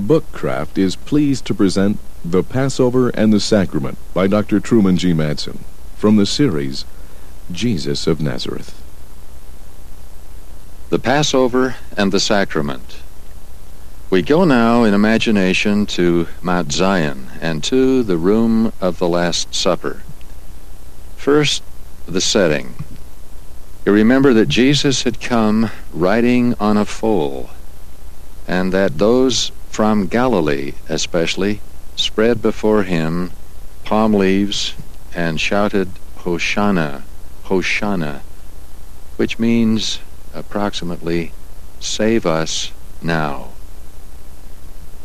Bookcraft is pleased to present The Passover and the Sacrament by Dr. Truman G. Madsen from the series Jesus of Nazareth. The Passover and the Sacrament. We go now in imagination to Mount Zion and to the room of the Last Supper. First, the setting. You remember that Jesus had come riding on a foal, and that those from Galilee especially spread before him palm leaves and shouted, Hosanna, Hosanna, which means approximately, Save us now.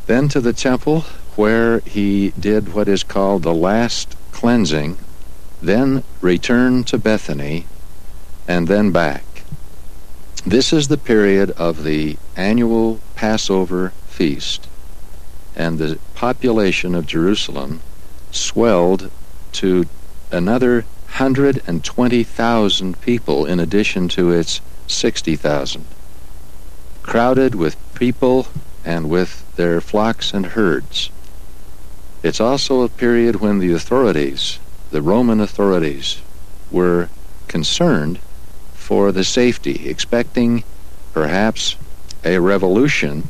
Then to the temple, where he did what is called the last cleansing, then returned to Bethany, and then back. This is the period of the annual Passover feast, and the population of Jerusalem swelled to another 120,000 people in addition to its 60,000, crowded with people and with their flocks and herds. It's also a period when the authorities, the Roman authorities, were concerned for the safety, expecting perhaps a revolution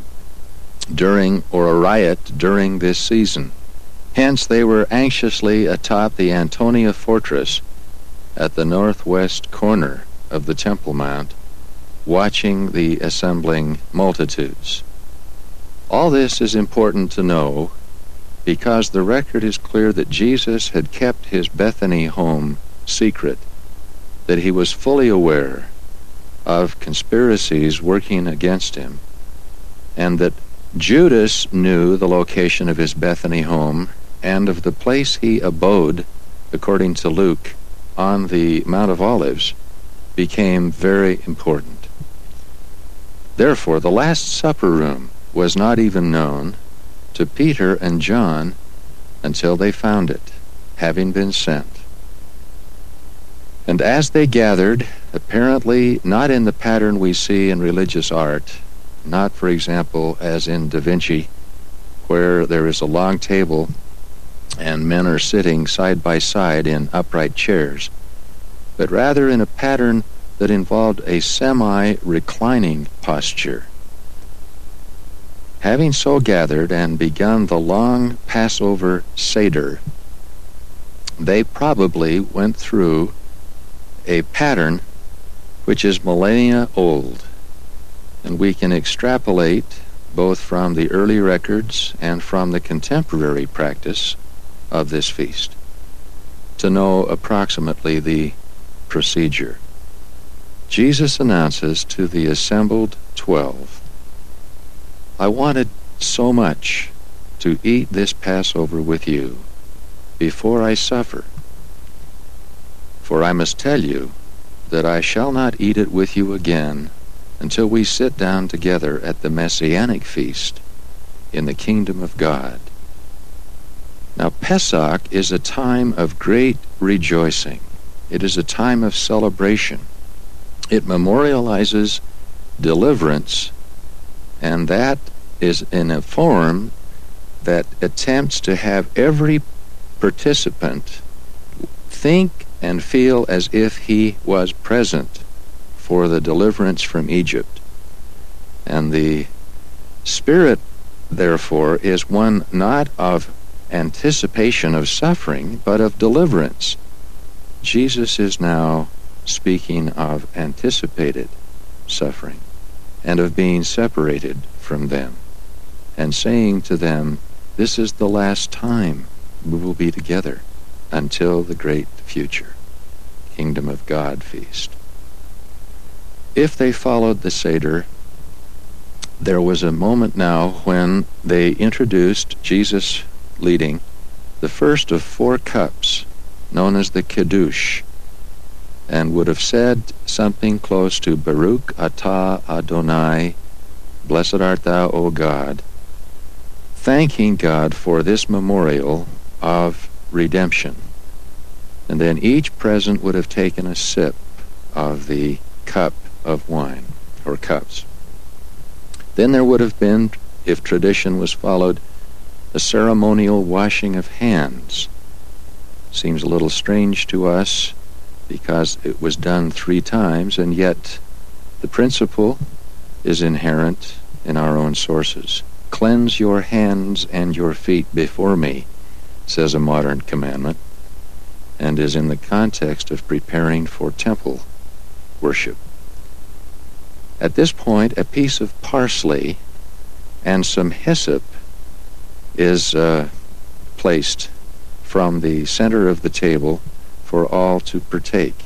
during or a riot during this season. Hence, they were anxiously atop the Antonia fortress at the northwest corner of the Temple Mount, watching the assembling multitudes. All this is important to know because the record is clear that Jesus had kept his Bethany home secret, that he was fully aware of conspiracies working against him, and that Judas knew the location of his Bethany home and of the place he abode, according to Luke, on the Mount of Olives, became very important. Therefore, the Last Supper room was not even known to Peter and John until they found it, having been sent. And as they gathered, apparently not in the pattern we see in religious art, not, for example, as in Da Vinci, where there is a long table and men are sitting side by side in upright chairs, but rather in a pattern that involved a semi reclining posture. Having so gathered and begun the long Passover Seder, they probably went through a pattern which is millennia old and we can extrapolate both from the early records and from the contemporary practice of this feast to know approximately the procedure. Jesus announces to the assembled twelve, I wanted so much to eat this Passover with you before I suffer. For I must tell you that I shall not eat it with you again until we sit down together at the Messianic feast in the kingdom of God. Now, Pesach is a time of great rejoicing. It is a time of celebration. It memorializes deliverance, and that is in a form that attempts to have every participant think and feel as if he was present for the deliverance from Egypt. And the Spirit, therefore, is one not of anticipation of suffering, but of deliverance. Jesus is now speaking of anticipated suffering and of being separated from them and saying to them, This is the last time we will be together until the great future Kingdom of God feast if they followed the Seder, there was a moment now when they introduced Jesus leading the first of four cups, known as the Kiddush, and would have said something close to Baruch atah Adonai, blessed art thou, O God, thanking God for this memorial of redemption. And then each present would have taken a sip of the cup of wine or cups. Then there would have been if tradition was followed, a ceremonial washing of hands. Seems a little strange to us because it was done three times, and yet the principle is inherent in our own sources. Cleanse your hands and your feet before me, says a modern commandment, and is in the context of preparing for temple worship. At this point, a piece of parsley and some hyssop is uh, placed from the center of the table for all to partake.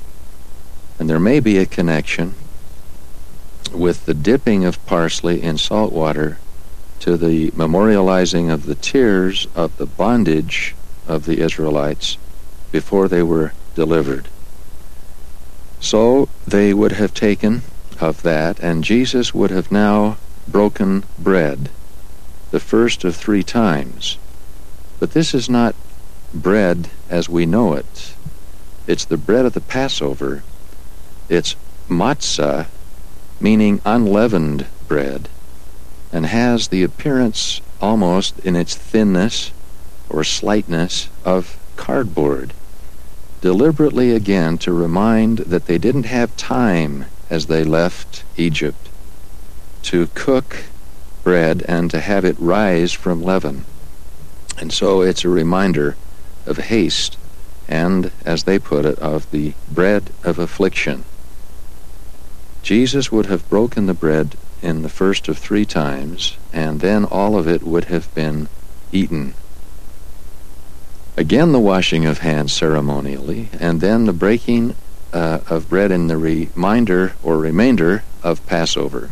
And there may be a connection with the dipping of parsley in salt water to the memorializing of the tears of the bondage of the Israelites before they were delivered. So they would have taken of that, and Jesus would have now broken bread, the first of three times. But this is not bread as we know it. It's the bread of the Passover. It's matzah, meaning unleavened bread, and has the appearance almost in its thinness or slightness of cardboard. Deliberately again to remind that they didn't have time as they left Egypt to cook bread and to have it rise from leaven. And so it's a reminder of haste and, as they put it, of the bread of affliction. Jesus would have broken the bread in the first of three times, and then all of it would have been eaten. Again, the washing of hands ceremonially, and then the breaking uh, of bread in the reminder or remainder of Passover.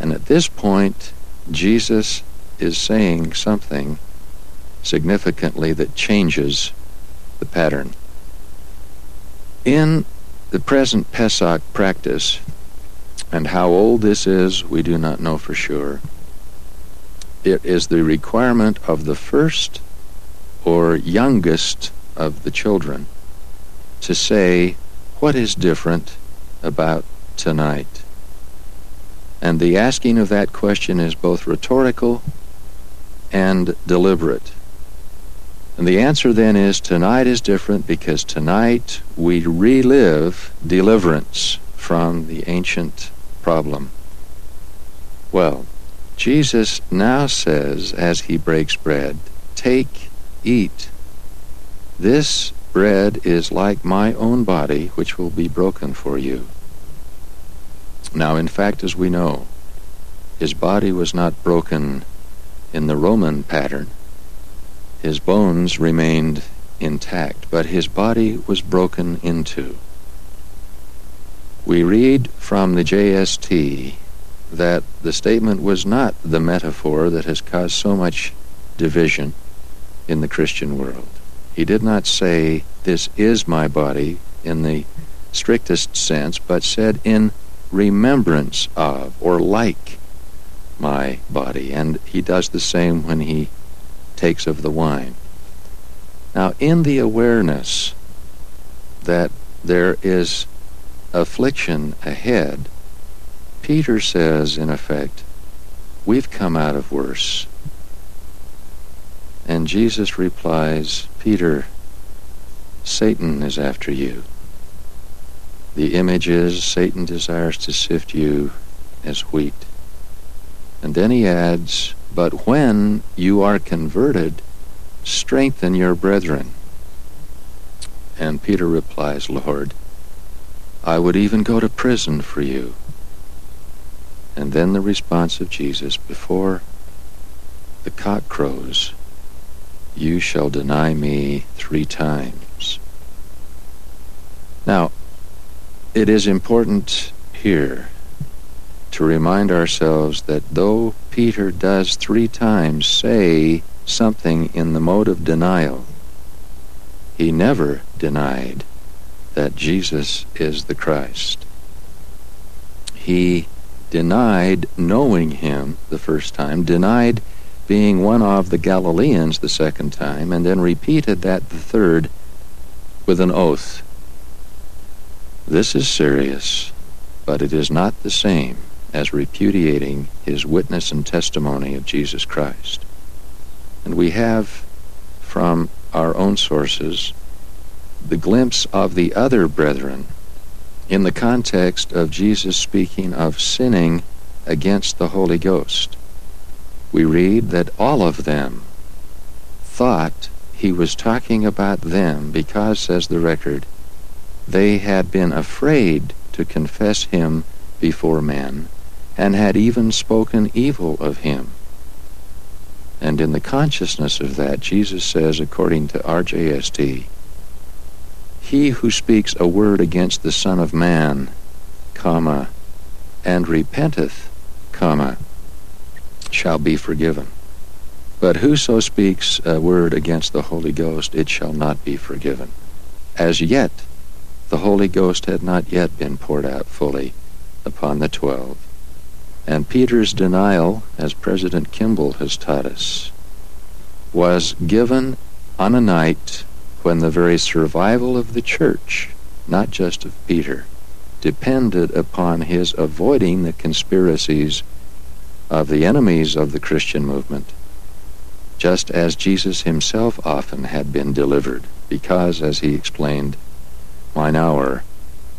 And at this point, Jesus is saying something significantly that changes the pattern. In the present Pesach practice, and how old this is, we do not know for sure. It is the requirement of the first or youngest of the children to say, What is different about tonight? And the asking of that question is both rhetorical and deliberate. And the answer then is tonight is different because tonight we relive deliverance from the ancient problem. Well, Jesus now says as he breaks bread, Take, eat. This bread is like my own body, which will be broken for you. Now, in fact, as we know, his body was not broken in the Roman pattern. His bones remained intact, but his body was broken into. We read from the JST that the statement was not the metaphor that has caused so much division in the Christian world. He did not say, This is my body in the strictest sense, but said, In remembrance of or like my body. And he does the same when he takes of the wine. Now, in the awareness that there is affliction ahead, Peter says, in effect, We've come out of worse. And Jesus replies, Peter, Satan is after you. The image is Satan desires to sift you as wheat. And then he adds, But when you are converted, strengthen your brethren. And Peter replies, Lord, I would even go to prison for you. And then the response of Jesus, Before the cock crows, you shall deny me three times. Now, it is important here to remind ourselves that though Peter does three times say something in the mode of denial, he never denied that Jesus is the Christ. He denied knowing him the first time, denied being one of the Galileans the second time, and then repeated that the third with an oath. This is serious, but it is not the same as repudiating his witness and testimony of Jesus Christ. And we have from our own sources the glimpse of the other brethren in the context of Jesus speaking of sinning against the Holy Ghost. We read that all of them thought he was talking about them because, says the record, they had been afraid to confess him before men and had even spoken evil of him. And in the consciousness of that, Jesus says, according to our JST, He who speaks a word against the Son of Man, comma, and repenteth, comma, shall be forgiven. But whoso speaks a word against the Holy Ghost, it shall not be forgiven. As yet, the Holy Ghost had not yet been poured out fully upon the twelve. And Peter's denial, as President Kimball has taught us, was given on a night when the very survival of the church, not just of Peter, depended upon his avoiding the conspiracies of the enemies of the Christian movement, just as Jesus himself often had been delivered, because, as he explained, mine hour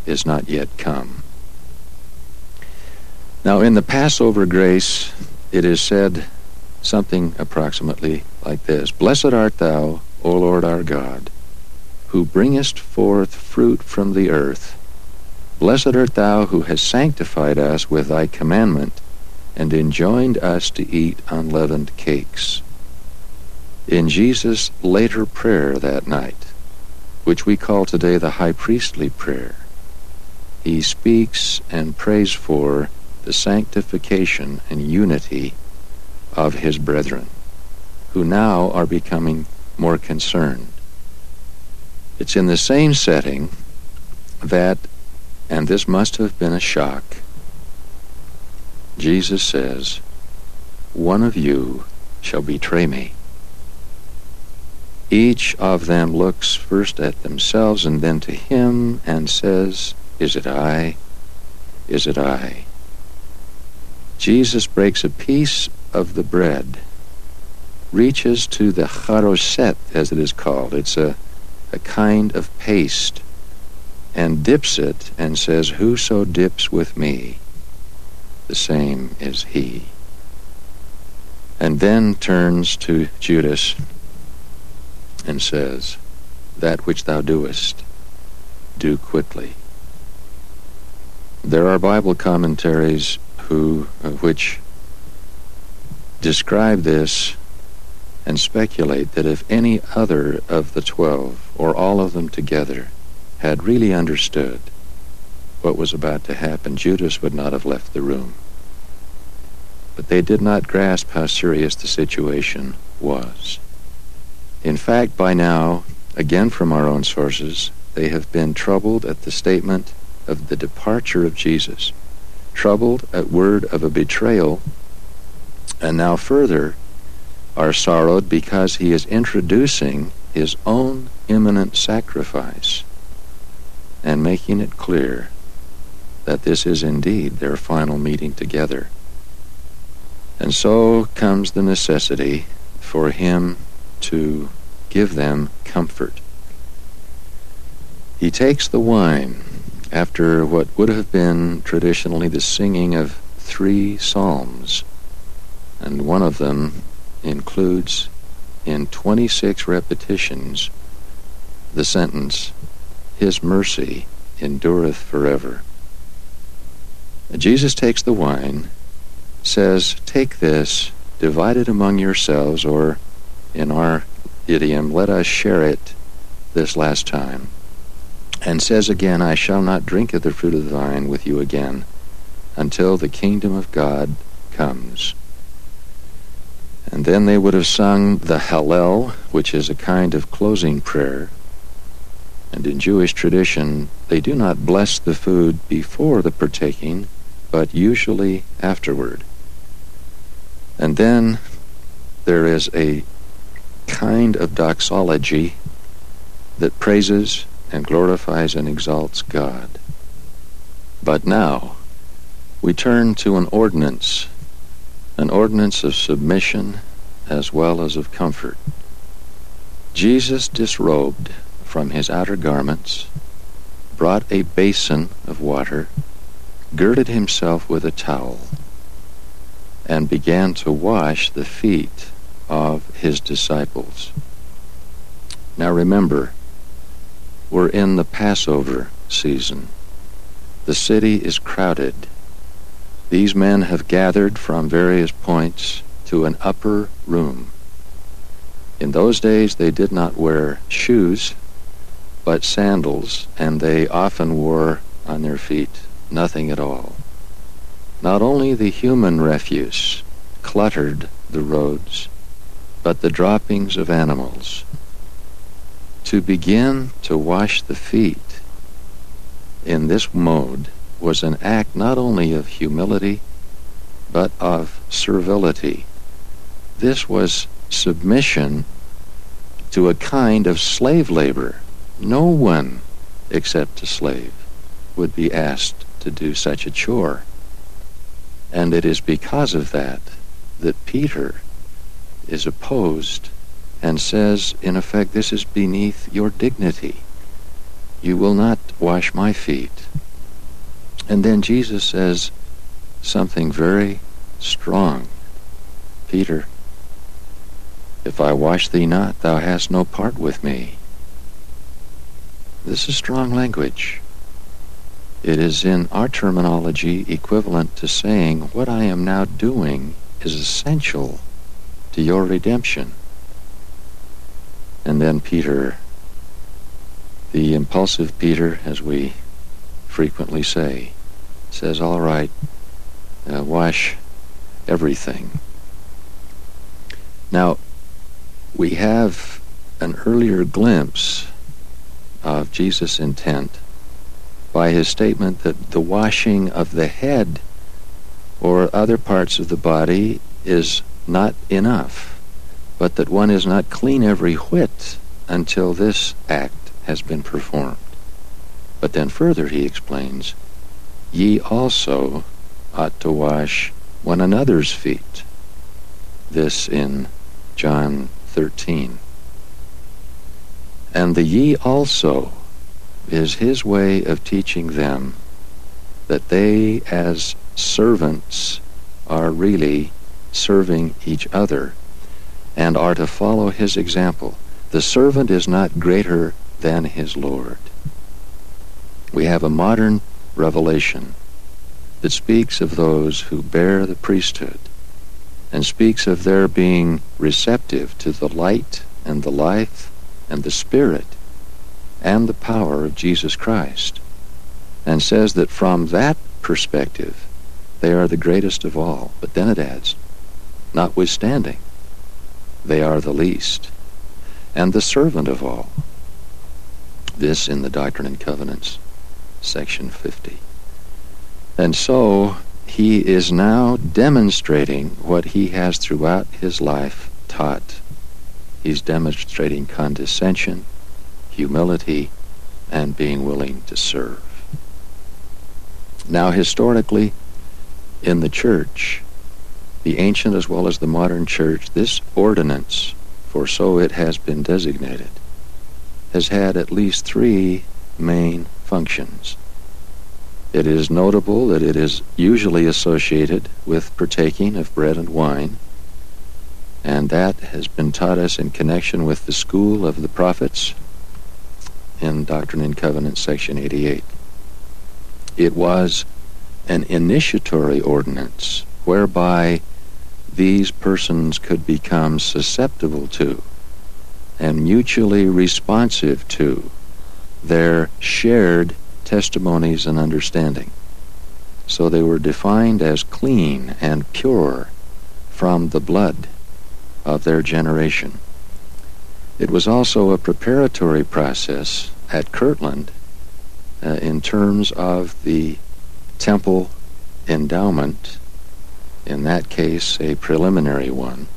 is not yet come. Now, in the Passover grace, it is said something approximately like this Blessed art thou, O Lord our God, who bringest forth fruit from the earth. Blessed art thou who hast sanctified us with thy commandment, and enjoined us to eat unleavened cakes. In Jesus' later prayer that night, which we call today the high priestly prayer, he speaks and prays for the sanctification and unity of his brethren, who now are becoming more concerned. It's in the same setting that, and this must have been a shock, Jesus says, One of you shall betray me. Each of them looks first at themselves and then to him and says, Is it I? Is it I? Jesus breaks a piece of the bread, reaches to the charoset, as it is called. It's a, a kind of paste, and dips it and says, Whoso dips with me, the same is he. And then turns to Judas and says, That which thou doest, do quickly. There are Bible commentaries who which describe this and speculate that if any other of the twelve, or all of them together, had really understood what was about to happen, Judas would not have left the room. But they did not grasp how serious the situation was. In fact, by now, again from our own sources, they have been troubled at the statement of the departure of Jesus troubled at word of a betrayal, and now further are sorrowed because he is introducing his own imminent sacrifice and making it clear that this is indeed their final meeting together. And so comes the necessity for him to give them comfort. He takes the wine after what would have been traditionally the singing of three psalms, and one of them includes in 26 repetitions the sentence, His mercy endureth forever. Jesus takes the wine, says, Take this, divide it among yourselves, or in our idiom, let us share it this last time and says again, I shall not drink of the fruit of the vine with you again until the kingdom of God comes. And then they would have sung the Hallel, which is a kind of closing prayer. And in Jewish tradition, they do not bless the food before the partaking, but usually afterward. And then there is a kind of doxology that praises and glorifies and exalts God. But now, we turn to an ordinance, an ordinance of submission as well as of comfort. Jesus disrobed from his outer garments, brought a basin of water, girded himself with a towel, and began to wash the feet of his disciples. Now remember, we're in the Passover season. The city is crowded. These men have gathered from various points to an upper room. In those days they did not wear shoes, but sandals, and they often wore on their feet nothing at all. Not only the human refuse cluttered the roads, but the droppings of animals. To begin to wash the feet in this mode was an act not only of humility, but of servility. This was submission to a kind of slave labor. No one except a slave would be asked to do such a chore. And it is because of that that Peter is opposed and says, in effect, this is beneath your dignity. You will not wash my feet. And then Jesus says something very strong. Peter, if I wash thee not, thou hast no part with me. This is strong language. It is in our terminology equivalent to saying, what I am now doing is essential to your redemption. And then Peter, the impulsive Peter, as we frequently say, says, all right, uh, wash everything. Now, we have an earlier glimpse of Jesus' intent by his statement that the washing of the head or other parts of the body is not enough, but that one is not clean every whit until this act has been performed. But then further he explains, Ye also ought to wash one another's feet. This in John 13. And the ye also is his way of teaching them that they as servants are really serving each other and are to follow his example. The servant is not greater than his Lord. We have a modern revelation that speaks of those who bear the priesthood and speaks of their being receptive to the light and the life and the spirit and the power of Jesus Christ, and says that from that perspective they are the greatest of all. But then it adds, notwithstanding, they are the least, and the servant of all. This in the Doctrine and Covenants, section 50. And so he is now demonstrating what he has throughout his life taught. He's demonstrating condescension, humility, and being willing to serve. Now, historically, in the church, the ancient as well as the modern church, this ordinance, for so it has been designated, has had at least three main functions. It is notable that it is usually associated with partaking of bread and wine, and that has been taught us in connection with the school of the prophets in Doctrine and Covenants, section 88. It was an initiatory ordinance whereby these persons could become susceptible to and mutually responsive to their shared testimonies and understanding. So they were defined as clean and pure from the blood of their generation. It was also a preparatory process at Kirtland uh, in terms of the temple endowment, in that case a preliminary one.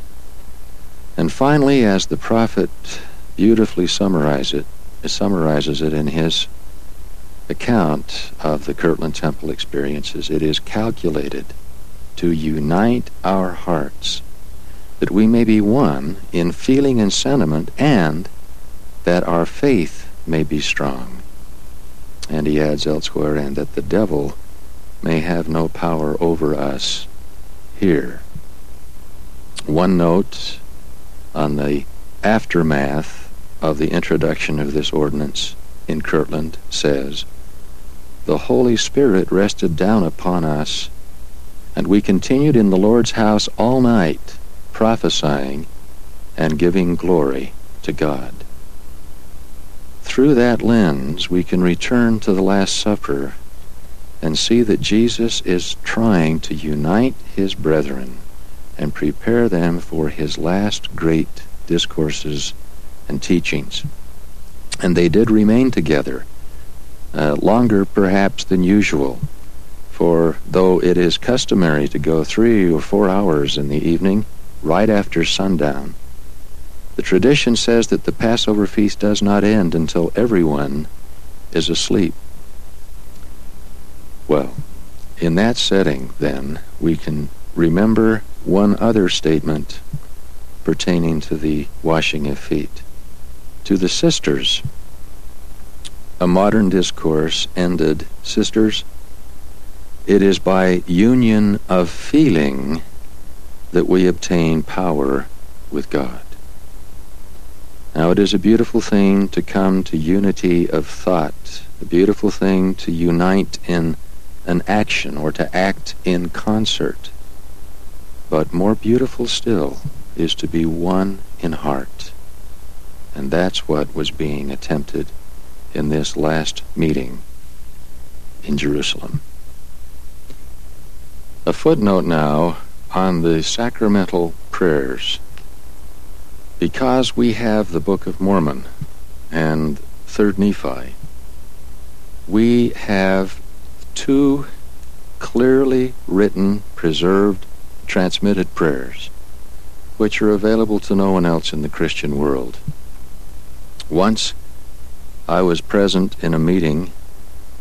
And finally, as the prophet beautifully summarize it, summarizes it in his account of the Kirtland Temple experiences, it is calculated to unite our hearts, that we may be one in feeling and sentiment, and that our faith may be strong. And he adds elsewhere, and that the devil may have no power over us here. One note on the aftermath of the introduction of this ordinance in Kirtland says, The Holy Spirit rested down upon us, and we continued in the Lord's house all night, prophesying and giving glory to God. Through that lens, we can return to the Last Supper and see that Jesus is trying to unite his brethren and prepare them for his last great discourses and teachings. And they did remain together, uh, longer perhaps than usual, for though it is customary to go three or four hours in the evening, right after sundown, the tradition says that the Passover feast does not end until everyone is asleep. Well, in that setting, then, we can remember one other statement pertaining to the washing of feet. To the sisters, a modern discourse ended, Sisters, it is by union of feeling that we obtain power with God. Now, it is a beautiful thing to come to unity of thought, a beautiful thing to unite in an action or to act in concert. But more beautiful still is to be one in heart. And that's what was being attempted in this last meeting in Jerusalem. A footnote now on the sacramental prayers. Because we have the Book of Mormon and 3rd Nephi, we have two clearly written, preserved, transmitted prayers, which are available to no one else in the Christian world. Once I was present in a meeting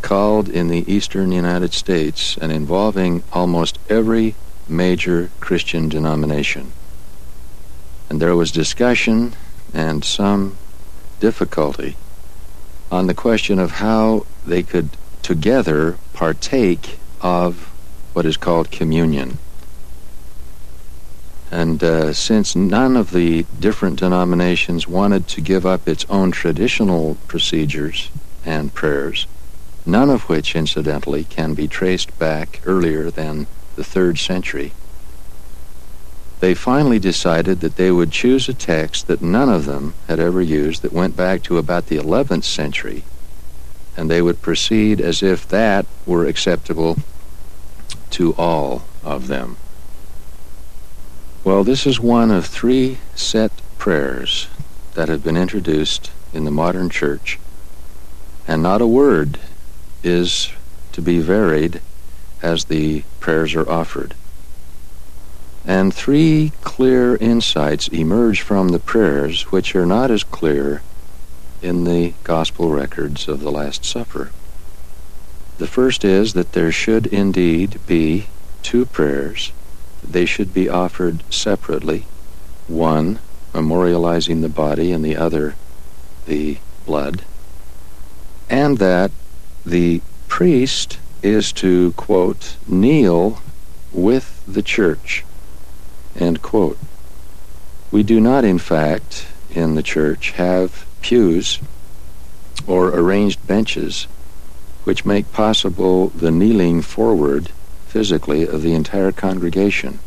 called in the eastern United States and involving almost every major Christian denomination. And there was discussion and some difficulty on the question of how they could together partake of what is called communion. And uh, since none of the different denominations wanted to give up its own traditional procedures and prayers, none of which, incidentally, can be traced back earlier than the third century, they finally decided that they would choose a text that none of them had ever used that went back to about the 11th century and they would proceed as if that were acceptable to all of them. Well, this is one of three set prayers that have been introduced in the modern church, and not a word is to be varied as the prayers are offered. And three clear insights emerge from the prayers which are not as clear in the gospel records of the Last Supper. The first is that there should indeed be two prayers. They should be offered separately, one memorializing the body and the other the blood, and that the priest is to, quote, kneel with the church, end quote. We do not, in fact, in the church have pews or arranged benches which make possible the kneeling forward physically of the entire congregation.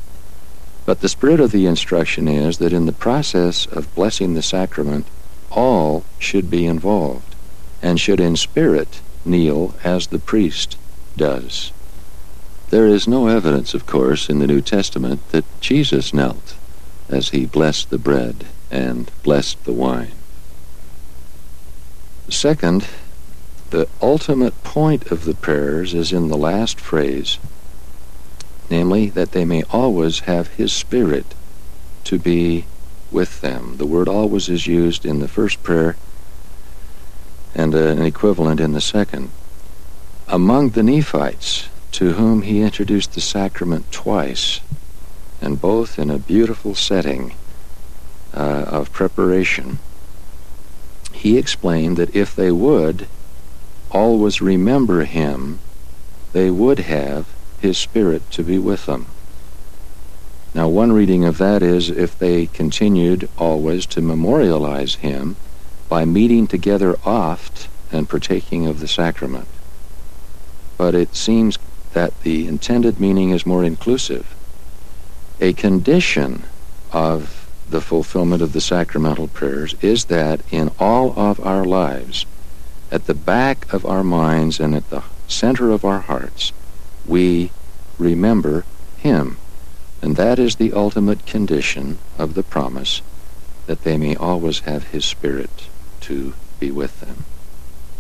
But the spirit of the instruction is that in the process of blessing the sacrament, all should be involved and should in spirit kneel as the priest does. There is no evidence, of course, in the New Testament that Jesus knelt as he blessed the bread and blessed the wine. Second, the ultimate point of the prayers is in the last phrase, namely, that they may always have His Spirit to be with them. The word always is used in the first prayer and uh, an equivalent in the second. Among the Nephites, to whom he introduced the sacrament twice, and both in a beautiful setting uh, of preparation, he explained that if they would always remember him, they would have his spirit to be with them. Now, one reading of that is if they continued always to memorialize him by meeting together oft and partaking of the sacrament. But it seems that the intended meaning is more inclusive. A condition of the fulfillment of the sacramental prayers is that in all of our lives, at the back of our minds and at the center of our hearts, we remember Him. And that is the ultimate condition of the promise that they may always have His Spirit to be with them.